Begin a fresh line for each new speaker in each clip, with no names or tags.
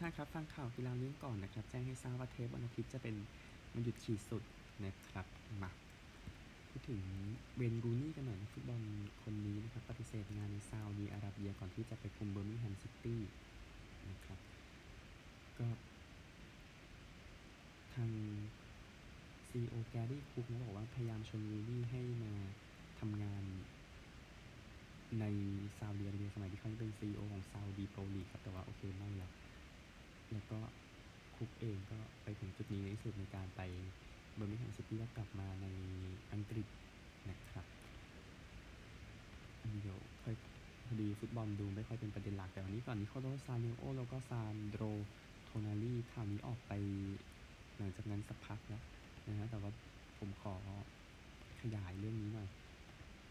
ท่านครับฟังข่าวกีฬาเรื่องก่อนนะครับ แจ้งให้ทราบว่าเทปวันอาทิตย์จะเป็นมันหยุดขีดสุดนะครับมาพูดถึงเวย์นรูนี่กันหน่อยนะฟุตบอลคนนี้นะครับ ปฏิเสธงานในซาอุดีอาระเบียก่อนที่จะไปคุมเบอร์มิงแฮมซิตี้นะครับ ก็ ทาง CEO แกรี่คุกนะบอกว่าพยายามชวนรูนี่ให้มาทำงานในซาอุดิอาระเบียสมัยที่เขาเป็น CEO ของซาอุดีโปรลีกครับแต่ว่าโอเคไม่แล้ว แล้วก็คุกเองก็ไปถึงจุดนี้ในที่สุดในการไปเบอร์มิงแฮมซิตี้แล้วกลับมาในอังกฤษนะครับอันนี้เดี๋ยวค่อยพอดีฟุตบอลดูไม่ค่อยเป็นประเด็นหลักแต่วันนี้ก่อนนี้เขาโดนซานิโอโลแล้วก็ซานโดรโทนาลีข่าวนี้ออกไปหลังจากนั้นสักพักแล้วนะฮะแต่ว่าผมขอขยายเรื่องนี้หน่อย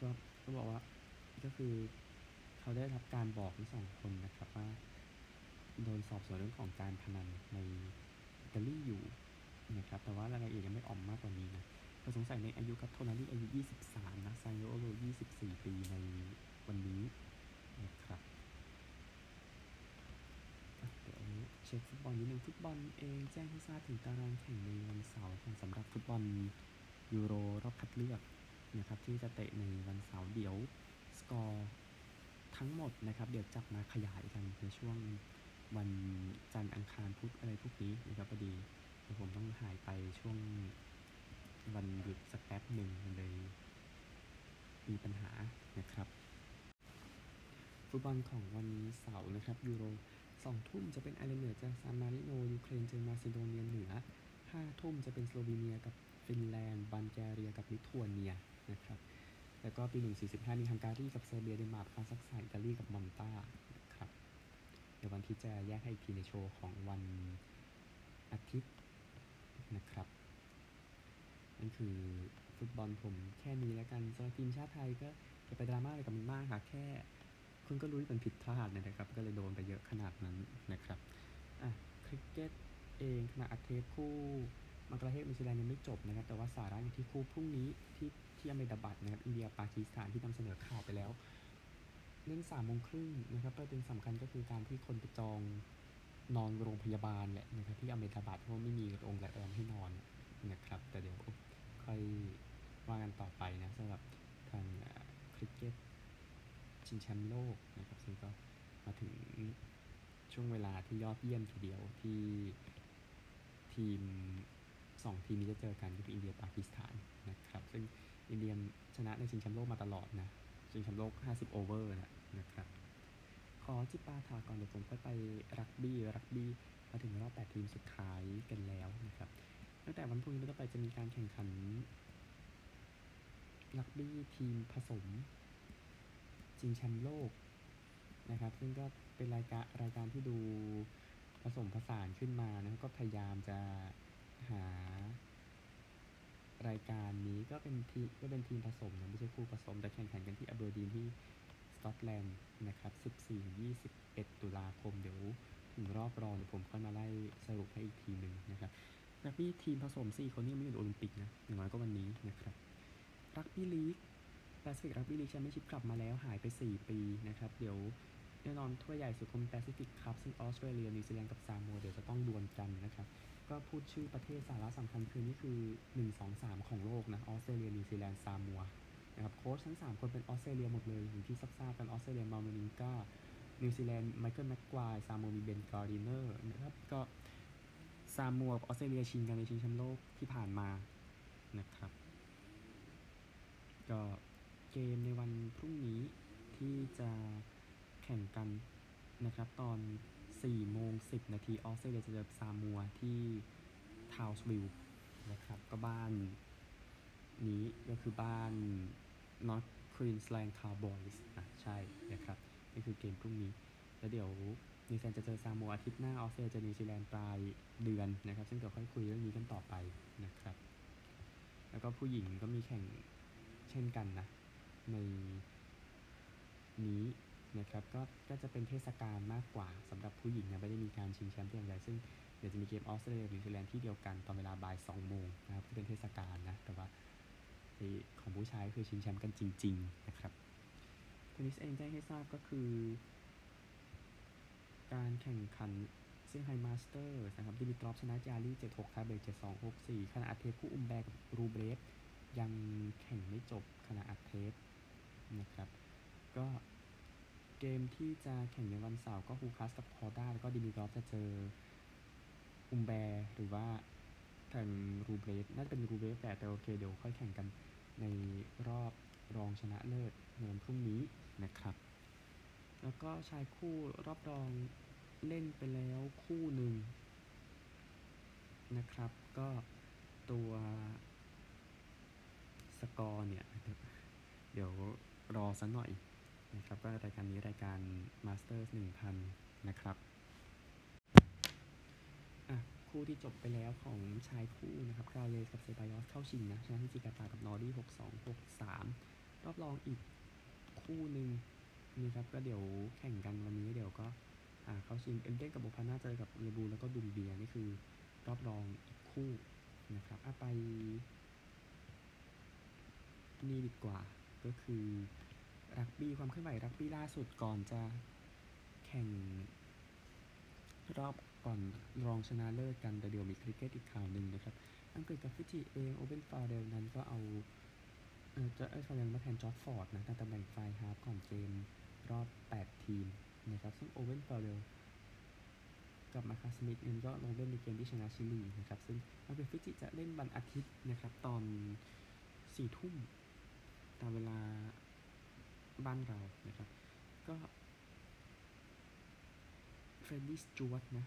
ก็ก็บอกว่าก็คือเขาได้รับการบอกทั้งสองคนนะครับว่า โดนสอบสวนเรื่องของการพนันในอิตาลีอยู่นะครับแต่ว่ารายละเอียดยังไม่ออกมากกว่านี้นะเขาสงสัยในอายุครับโทนาลีอายุ 23 นะซานโยโอโร24 ปีในวันนี้นะครับเดี๋ยวเช็คฟุตบอลนิดนึงฟุตบอลเองแจ้งให้ทราบถึงตารางแข่งในวันเสาร์สำหรับฟุตบอลยูโรรอบคัดเลือกนะครับที่จะเตะในวันเสาร์เดี๋ยวสกอร์ทั้งหมดนะครับ เดี๋ยวจับมาขยายกันในช่วง วันจันทร์อังคารพุธอะไรพวกนี้นะครับพอดีผมต้องหายไปช่วงวันหยุดสักแป๊บหนึ่งมันเลย มีปัญหานะครับ ฟุตบอลของวันเสาร์นะครับ ยูโรสองทุ่มจะเป็นไอร์แลนด์เหนือเจอซานมาริโน ยูเครนเจอมาซิโดเนียเหนือห้าทุ่มจะเป็นสโลวีเนียกับฟินแลนด์บัลแกเรียกับลิทัวเนียนะครับ แล้วก็ตี 1.45 มีฮังการีกับเซอร์เบียเดนมาร์กคาซัคสถานอิตาลีกับมอลตา เดี๋ยววันที่จะแยกให้อีกทีในโชว์ของวันอาทิตย์นะครับนั่นคือฟุตบอลผมแค่นี้แล้วกันสำหรับทีมชาติไทยก็จะไปดราม่าอะไรกับมันมากค่ะแค่คุณก็รู้ว่ามันผิดพลาดนะครับ ก็เลยโดนไปเยอะขนาดนั้นนะครับอะคริกเก็ตเองขณะอัดเทปคู่บังกลาเทศนิวซีแลนด์ยังไม่จบนะครับ แต่ว่าสาระอยู่ที่คู่พรุ่งนี้ที่ที่อาเมดาบัดนะครับอินเดียปากีสถานที่นำเสนอข่าวไปแล้ว เล่นสามโมงครึ่งนะครับประเด็นสำคัญก็คือการที่คนไปจองนอนโรงพยาบาลแหละนะครับที่อาเมดาบัดเพราะไม่มีโรงแรมให้นอนนะครับ แต่เดี๋ยวค่อยว่ากันต่อไปนะสำหรับทางคริกเก็ตชิงแชมป์โลกนะครับซึ่งก็มาถึงช่วงเวลาที่ยอดเยี่ยมทีเดียวที่ทีมสองทีมนี้จะเจอกันก็คืออินเดียปากีสถานนะครับ ซึ่งอินเดียชนะในชิงแชมป์โลกมาตลอดนะ ชิงแชมป์โลก 50 โอเวอร์นะนะครับ ขอจิปาถาก่อนเดี๋ยวผมค่อยไปรักบี้ รักบี้มาถึงรอบ 8 ทีมสุดท้ายกันแล้วนะครับ ตั้งแต่วันพรุ่งนี้เป็นต้นไปจะมีการแข่งขัน รักบี้ทีมผสมชิงแชมป์โลกนะครับ ซึ่งก็เป็นรายการรายการที่ดูผสมผสานขึ้นมานะก็พยายามจะหา รายการนี้ก็เป็นทีก็เป็นทีมผสมนะไม่ใช่คู่ผสม แต่แข่งขันกันที่อเบอร์ดีนที่สกอตแลนด์นะครับ 14-21 ตุลาคมเดี๋ยวถึงรอบรองเดี๋ยวผมค่อยมาไล่สรุปให้อีกทีหนึ่งนะครับรักบี้ทีมผสม 4 คนนี้ไม่อยู่โอลิมปิกนะอย่างน้อยก็วันนี้นะครับรักบี้ลีกแปซิฟิกรักบี้ลีกแชมเปี้ยนชิพกลับมาแล้วหายไป 4 ปีนะครับ เดี๋ยวแน่นอนถ้วยใหญ่สุดคงแปซิฟิกครับซึ่งออสเตรเลียนิวซีแลนด์กับซามัวเดี๋ยวจะต้องดวลกันนะครับ ก็พูดชื่อประเทศสาระสำคัญคือนี่คือ 1 2 3 ของโลกนะออสเตรเลียนิวซีแลนด์ซามัวนะครับโค้ชทั้ง 3 คนเป็นออสเตรเลียหมดเลยอย่างที่ทราบกันออสเตรเลียมัลเมนิงกานิวซีแลนด์ไมเคิลแม็กไกวร์ซามัวมีเบนการ์ดิเนอร์นะครับก็ซามัวกับออสเตรเลียชิงกันในชิงแชมป์โลกที่ผ่านมานะครับก็เกมในวันพรุ่งนี้ที่จะแข่งกันนะครับตอน 4โมง10 นาทีออสเตรเลียจะเจอซามัวที่ทาวส์วิลนะครับก็บ้านนี้ก็คือบ้าน North Queensland Cowboys อะใช่นะครับนี่คือเกมพรุ่งนี้ แล้วเดี๋ยวนิวซีแลนด์จะเจอซามัวอาทิตย์หน้าออสเตรเลียจะนิวซีแลนด์ปลายเดือนนะครับ ซึ่งเดี๋ยวค่อยคุยเรื่องนี้กันต่อไปนะครับ แล้วก็ผู้หญิงก็มีแข่งเช่นกันนะ ในนี้ นะครับก็ก็จะเป็นเทศกาลมากกว่าสำหรับผู้หญิงนะไม่ได้มีการชิงแชมป์อย่างไรซึ่งเดี๋ยวจะมีเกมออสเตรเลียนิวซีแลนด์ที่เดียวกันตอนเวลาบ่าย2โมงนะครับที่เป็นเทศกาลนะแต่ว่าของผู้ชายคือชิงแชมป์กันจริง ๆ นะครับเทนนิสเองแจ้งให้ทราบก็คือ การแข่งขันเซี่ยงไฮ้มาสเตอร์นะครับดิมิตรอฟชนะจารี7-6ไทยเบรก7-2 6-4ขณะอัดเทปคู่อุมแบร์กับรูเบรฟยังแข่งไม่จบขณะอัดเทปนะครับ ก็ เกมที่จะแข่งในวันเสาร์ก็ฮูคัสกับคอร์ด้าแล้วก็ดิมิตรอฟจะเจออุมแบร์หรือว่าแข่งรูเบรฟน่าจะเป็นรูเบรฟแต่แต่โอเคเดี๋ยวค่อยแข่งกันในรอบรองชนะเลิศในวันพรุ่งนี้นะครับ แล้วก็ชายคู่รอบรองเล่นไปแล้วคู่หนึ่งนะครับ ก็ตัวสกอร์เนี่ย เดี๋ยวรอสักหน่อย นะครับก็รายการนี้รายการ Masters 1000 นะครับอะคู่ที่จบไปแล้วของชายคู่นะครับกราเลสกับเซบายอสเข้าชิงนะชนะที่จิกาตากับนอร์ดี้6-2 6-3รอบรองอีกคู่หนึ่งนะครับก็เดี๋ยวแข่งกันวันนี้เดี๋ยวก็อ่าเข้าชิงเอ็นเดนกับโบพาน่าเจอกับเรบูแล้วก็ดุมเบียนี่คือรอบรองอีกคู่นะครับอะไปนี่ดีกว่าก็คือ รักบี้ความเคลื่อนไหวรักบี้ล่าสุดก่อนจะแข่งรอบก่อนรองชนะเลิศกันแต่เดี๋ยวมีคริกเก็ตอีกข่าวหนึ่งนะครับ อังกฤษกับฟิจิเองโอเ n นฟาเดลนั้นก็เอาเออจะเออฟาร์เรลมาแทนจอร์จฟอร์ดนะในตำแหน่ง fly-half ก่อนเกมรอบ 8 ทีมนะครับ ซึ่งโอเ n นฟาเดลกับมาคาสมิธเองก็ลงเล่นในเกมที่ชนะชิลีนะครับ ซึ่งอังกฤษฟิจิจะเล่นวันอาทิตย์นะครับ ตอน 4 ทุ่มตามเวลา บ้านเรานะครับ ก็เฟรดดี้สจวตนะ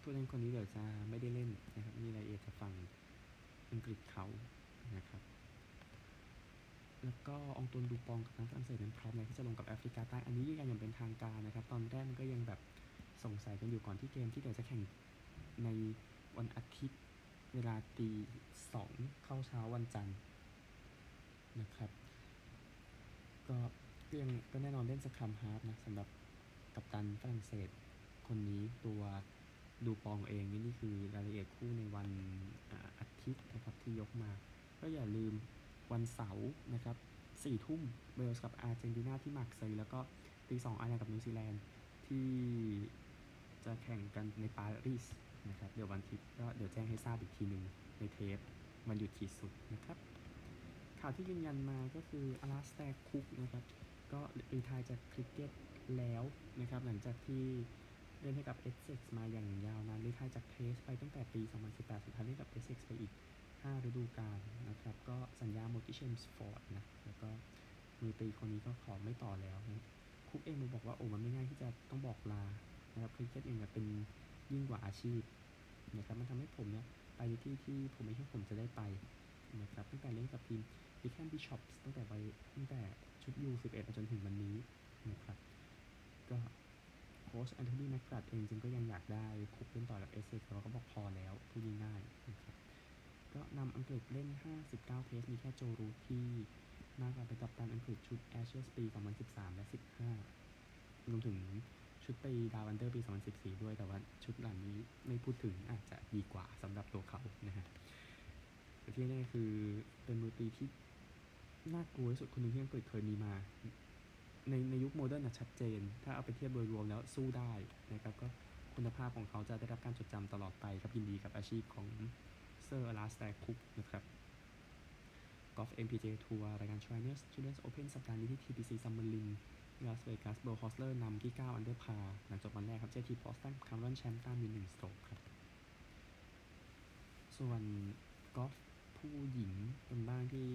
ผู้เล่นคนนี้เดี๋ยวจะไม่ได้เล่นนะครับ มีรายละเอียดจะฟังอังกฤษเขานะครับ แล้วก็องตวนดูปองกับทางฝรั่งเศสนั้นพร้อมแล้วที่จะลงกับแอฟริกาใต้ อันนี้ยืนยันอย่างเป็นทางการนะครับ ตอนแรกมันก็ยังแบบสงสัยกันอยู่ก่อนที่เกมที่เดี๋ยวจะแข่งในวันอาทิตย์เวลาตีสองเข้าเช้าวันจันทร์นะครับ ก็ ก็ยังก็แน่นอนเล่น scrum-half นะสำหรับกัปตันฝรั่งเศสคนนี้ตัวดูปองเองนี่นี่คือรายละเอียดคู่ในวันอาทิตย์นะครับที่ยกมา ก็อย่าลืมวันเสาร์นะครับสี่ทุ่มเวลส์กับอาร์เจนตินาที่มาร์กเซย์แล้วก็ตีสองไอร์แลนด์กับนิวซีแลนด์ที่จะแข่งกันในปารีสนะครับเดี๋ยววันอาทิตย์ก็เดี๋ยวแจ้งให้ทราบอีกทีหนึ่งในเทปวันหยุดขีดสุดนะครับข่าวที่ยืนยันมาก็คืออลาสแตร์คุกนะครับ ก็ retire จากคริกเก็ตแล้วนะครับ หลังจากที่เล่นให้กับเอสเซ็กซ์มาอย่างยาวนาน retire จาก Test ไปตั้งแต่ปี 2018 สุดท้ายเล่นกับเอสเซ็กซ์ไปอีก 5 ฤดูกาลนะครับ ก็สัญญาหมดที่เชมส์ฟอร์ดนะ แล้วก็มือตีคนนี้ก็ขอไม่ต่อแล้วนะคุกเองมันบอกว่าโอ้มันไม่ง่ายที่จะต้องบอกลานะครับคริกเก็ตเองเป็นยิ่งกว่าอาชีพนะครับมันทำให้ผมเนี่ยไปในที่ที่ผมไม่คิดผมจะได้ไปนะครับตั้งแต่เล่นกับทีมวิคแคมบิชอปตั้งแต่วัยตั้งแต่ ชุด U11 มาจนถึงวันนี้นะครับ ก็โค้ชแอนโทนีแมคกรัดเองจริงก็ยังอยากได้คุกเล่นต่อกับเอสเซ็กซ์แต่ว่าก็บอกพอแล้วพูดง่ายๆนะครับก็นำอังกฤษเล่น 59 Test มีแค่โจรูทที่มากกว่าเป็นกัปตันอังกฤษชุดแอชเชอร์สปี 2013 และ 15 รวมถึงชุดไป Down Under ปี 2014 ด้วย แต่ว่าชุดหลังนี้ไม่พูดถึงอาจจะดีกว่าสำหรับตัวเขานะฮะแต่ที่แน่คือเป็นมือตีที่ น่ากลัวที่สุดคนหนึ่งที่อังกฤษเคยมีมา ในในยุค modern นะชัดเจน ถ้าเอาไปเทียบโดยรวมแล้วสู้ได้นะครับก็คุณภาพของเขาจะได้รับการจดจำตลอดไปครับยินดีกับอาชีพของเซอร์อลาสแตร์คุกนะครับกอล์ฟ MPJ ทัวร์รายการ China Students Open สัปดาห์นี้ที่ TPC Summerlin ลาสเวกัสเบลคอสเลอร์นำที่ 9 อันเดอร์พาหลังจบวันแรกครับ JT Boston คาร์ลอนแชมป์ตามมี1สโตรกครับ ส่วนกอล์ฟผู้หญิงเป็นบ้างที่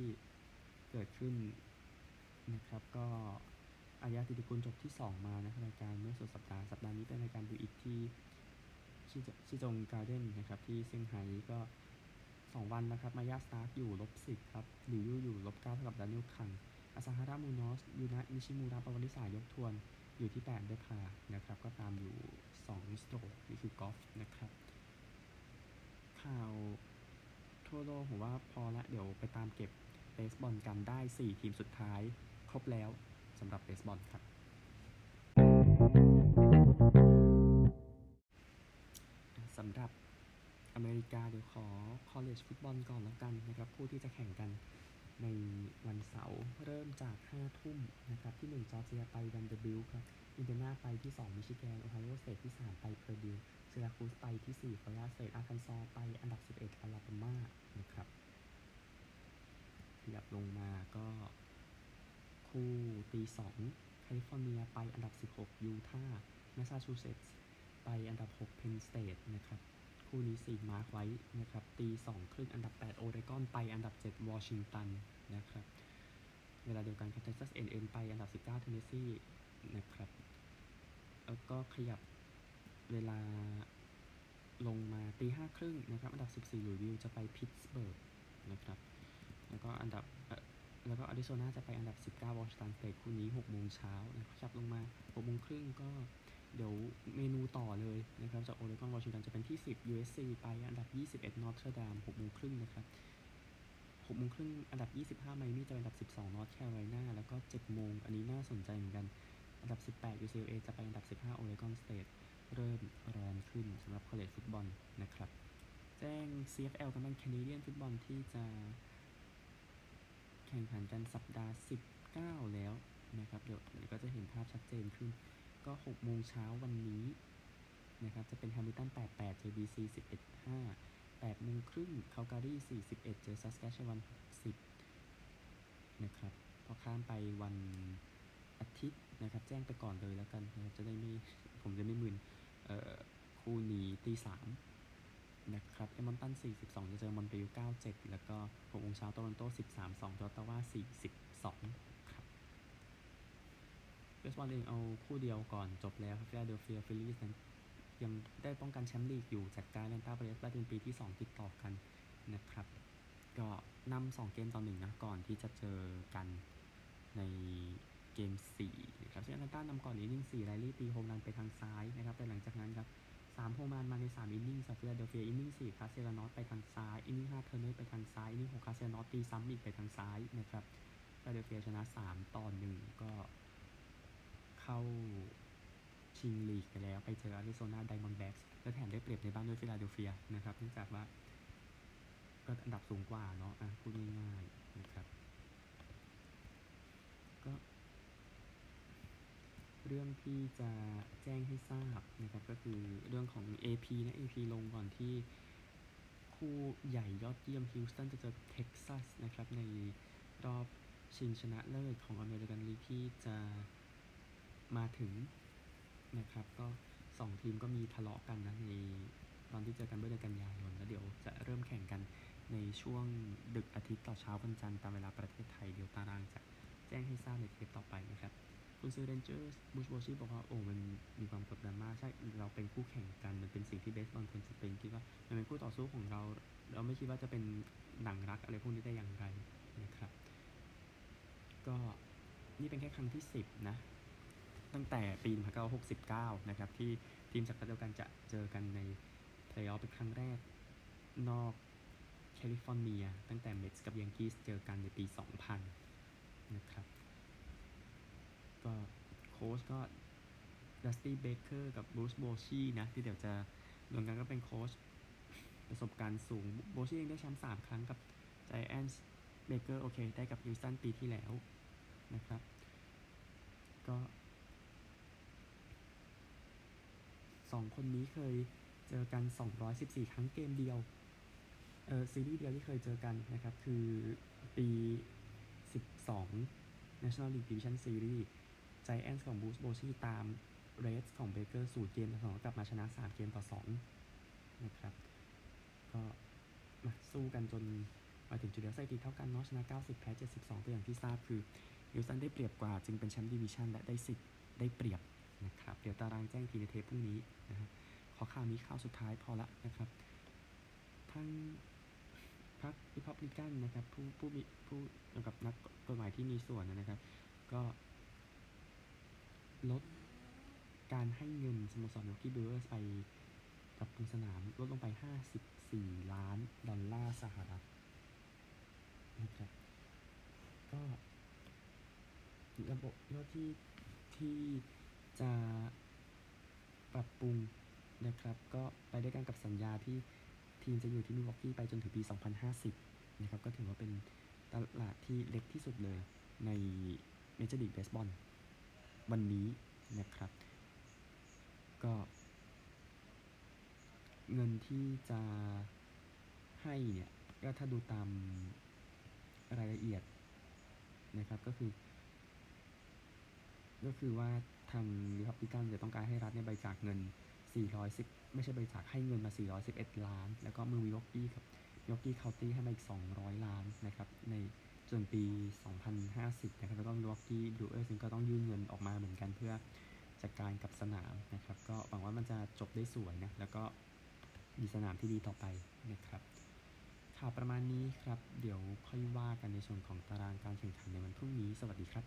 เกิดขึ้นนะครับก็อายาติติกุลจบที่ 2 มานะครับรายการเมื่อสุดสัปดาห์สัปดาห์นี้เป็นรายการดูอีกที่ชิจงการ์เด้นนะครับที่เซี่ยงไฮ้ก็ 2 วันนะครับ มายาสตาร์อยู่ลบ10ครับหลิวยูอยู่ลบ9เท่ากับดานิลคังอาซาฮารามูนอสยูนะนิชิมูระปวริสายกทวนอยู่ที่ 8 ได้พานะครับ ก็ตามอยู่ 2 สโตรกนี่คือกอล์ฟนะครับ ข่าวทั่วโลกผมว่าพอละเดี๋ยวไปตามเก็บ เบสบอลกันได้ 4 ทีมสุดท้าย ครบแล้วสำหรับเบสบอลครับ สำหรับอเมริกาเดี๋ยวขอ college ฟุตบอลก่อนแล้วกันนะครับ คู่ที่จะแข่งกันในวันเสาร์เริ่มจาก 5 ทุ่มนะครับ ที่ 1 จอร์เจียไปแวนเดอร์บิลต์ครับ อินเดียนาไปที่ 2 มิชิแกน โอไฮโอสเตทที่ 3 ไปเพอร์ดิวเซราคูสไปที่4ฟลอริดาสเตทอาร์คันซอไปอันดับ 11 อลาบามานะครับ ขยับลงมาก็คู่ตี2แคลิฟอร์เนียไปอันดับ 16 ยูทาห์แมสซาชูเซตส์ไปอันดับ 6 เพนสเตทนะครับ คู่นี้สี่ mark ไว้นะครับ ตีสองครึ่งอันดับ 8 โอเรกอนไปอันดับ 7 วอชิงตันนะครับ เวลาเดียวกันครับเท็กซัส A&M ไปอันดับ 19 เทนเนสซีนะครับแล้วก็ขยับเวลาลงมาตีห้าครึ่งนะครับ อันดับ 14ลุยวิลจะไปพิตสเบิร์กนะครับ แล้วก็อันดับแล้วก็อาริโซนาจะไปอันดับ 19วอชิงตันสเตทคู่นี้6โมงเช้านะครับขยับลงมา6โมงครึ่งก็เดี๋ยวเมนูต่อเลยนะครับ จากโอเรกอนวอชิงตันจะเป็นที่ 10 USC ไปอันดับ 21นอร์ทเดาม6โมงครึ่งนะครับ6โมงครึ่งอันดับ 25ไมมี่จะเป็นอันดับ 12นอร์ทแคโรไลนาแล้วก็7โมงอันนี้น่าสนใจเหมือนกัน อันดับ 18 UCLA จะไปอันดับ 15โอเรกอนสเตทเริ่มร้อนขึ้นสำหรับ college ฟุตบอลนะครับ แจ้ง CFL กันบ้างแคนาเดียนฟุตบอลที่จะ แข่งขันกันสัปดาห์ 19 แล้วนะครับเดี๋ยวเดี๋ยวก็จะเห็นภาพชัดเจนขึ้น ก็6โมงเช้าวันนี้นะครับจะเป็นแฮมิลตัน 88 เจอ BC 11 5 8โมงครึ่งคาลการี41 เจอซัสแคตเชวัน 60 นะครับ พอข้ามไปวันอาทิตย์นะครับ แจ้งไปก่อนเลยแล้วกันนะครับจะได้ไม่ ผมจะไม่มึนเอ่อคู่นี้ตีสาม นะครับเอ็ดมอนตัน 42 จะเจอมอนทรีออล97 แล้วก็6โมงเช้าโตรอนโต 13 2ออตตาวา42 ครับเบสบอลเองเอาคู่เดียวก่อนจบแล้วครับฟิลาเดลเฟียฟิลลิสนั้นยังได้ป้องกันแชมป์ลีกอยู่จากแอตแลนต้าเบรฟส์ได้เป็นปีที่ 2 ติดต่อกันนะครับ ก็นำสองเกมต่อหนึ่งนะก่อนที่จะเจอกันในเกม4นะครับซึ่งแอตแลนต้านำก่อนอินนิ่ง4ไรลี่ตีโฮมรันไปทางซ้ายนะครับแต่หลังจากนั้นครับ 3โฮมรันมาใน 3 อินนิ่งจากฟิลาเดลเฟียอินนิ่ง4คาสเตลลานอสไปทางซ้าย อินนิ่ง5เทอร์เนอร์ไปทางซ้าย อินนิ่ง6คาสเตลลานอสตีซ้ำอีกไปทางซ้ายนะครับฟิลาเดลเฟียชนะ 3 ต่อ 1 ก็เข้าชิงลีกไปแล้วไปเจออาริโซนาไดมอนด์แบ็กส์และแถมได้เปรียบในบ้านด้วยฟิลาเดลเฟียนะครับเนื่องจากว่าก็อันดับสูงกว่าเนาะอะพูดง่ายๆนะครับ ก็ เรื่องที่จะแจ้งให้ทราบนะครับก็คือเรื่องของ AP นะ AP ลงก่อนที่คู่ใหญ่ยอดเยี่ยมฮิวสตันจะเจอเท็กซัสนะครับในรอบชิงชนะเลิศของอเมริกันลีกที่จะมาถึงนะครับก็สองทีมก็มีทะเลาะกันนะในตอนที่เจอกันเมื่อเดือนกันยายนแล้วเดี๋ยวจะเริ่มแข่งกันในช่วงดึกอาทิตย์ต่อเช้าวันจันทร์ตามเวลาประเทศไทยเดี๋ยวตารางจะแจ้งให้ทราบในเทปต่อไปนะครับ กุนซือเรนเจอร์บรูซโบชีบอกว่าโอ้มันมีความกดดันมาก ใช่เราเป็นคู่แข่งกัน มันเป็นสิ่งที่เบสบอลควรจะเป็นคิดว่ามันเป็นคู่ต่อสู้ของเรา เราไม่คิดว่าจะเป็นหนังรักอะไรพวกนี้ได้อย่างไรนะครับ ก็นี่เป็นแค่ครั้งที่ 10 นะ ตั้งแต่ปี1969 นะครับ ที่ทีมจากรัฐเดียวกันจะเจอกันในเพลย์ออฟเป็นครั้งแรกนอกแคลิฟอร์เนีย ตั้งแต่เมทส์กับยังกีสเจอกันในปี 2000 นะครับ ก็โค้ชก็ดัสตี้เบเกอร์กับบรูซโบชีนะ ที่เดี๋ยวจะรวมกันก็เป็นโค้ชประสบการณ์สูง โบชีเองได้แชมป์สามครั้งกับไจแอนส์เบเกอร์โอเค ได้กับฮิวสตันปีที่แล้วนะครับ ก็สองคนนี้เคยเจอกัน 214 ครั้งเกมเดียว เออซีรีส์เดียวที่เคยเจอกันนะครับ คือปี 12 National League Division Series Giants ของ Bruce Bochy ตาม Reds ของ Baker ศูนย์เกมต่อสองกลับมาชนะ 3 เกมต่อ 2 นะครับ ก็มาสู้กันจนมาถึงจุดเดียวสถิติเท่ากันเนาะชนะ 90 แพ้ 72 ตัวอย่างที่ทราบคือฮิวสตันได้เปรียบกว่า จึงเป็นแชมป์ดิวิชันและได้สิทธิ์ได้เปรียบนะครับ เดี๋ยวตารางแจ้งทีในเทปพรุ่งนี้นะครับขอข่าวนี้ข่าวสุดท้ายพอละนะครับทั้งพรรคริพับลิกันนะครับผู้ผู้มีผู้เกี่ยวกับนักกฎหมายที่มีส่วนนะครับ ก็ ลดการให้เงินสโมสรมิลวอกี้บริวเวอร์ไปปรับปรุงสนามลดลงไป 54 ล้านดอลลาร์สหรัฐนะครับก็ระบบยอดที่ที่จะปรับปรุงนะครับ ก็ไปด้วยกันกับสัญญาที่ทีมจะอยู่ที่มิวอกกี้ไปจนถึงปี 2050 นะครับ ก็ถือว่าเป็นตลาดที่เล็กที่สุดเลยในเมเจอร์ลีกเบสบอล วันนี้นะครับ ก็ เงินที่จะให้เนี่ยก็ถ้าดูตามรายละเอียดนะครับก็คือ ก็คือว่าทางริพับลิกันจะต้องการให้รัฐเนี่ยบริจาคเงิน 410 ไม่ใช่บริจาคให้เงินมา 411 ล้าน แล้วก็มือวิวอกกี้กับวิวอกกี้เคาน์ตี้ให้มาอีก 200 ล้านนะครับ ใน จนปี 2050 นะครับแล้วก็มิวอกกี้บลูเออร์ซึ่งก็ต้องยื่นเงินออกมาเหมือนกันเพื่อจัดการกับสนามนะครับ ก็หวังว่ามันจะจบได้สวยนะ แล้วก็มีสนามที่ดีต่อไปนะครับข่าวประมาณนี้ครับ เดี๋ยวค่อยว่ากันในส่วนของตารางการแข่งขันในวันพรุ่งนี้ สวัสดีครับ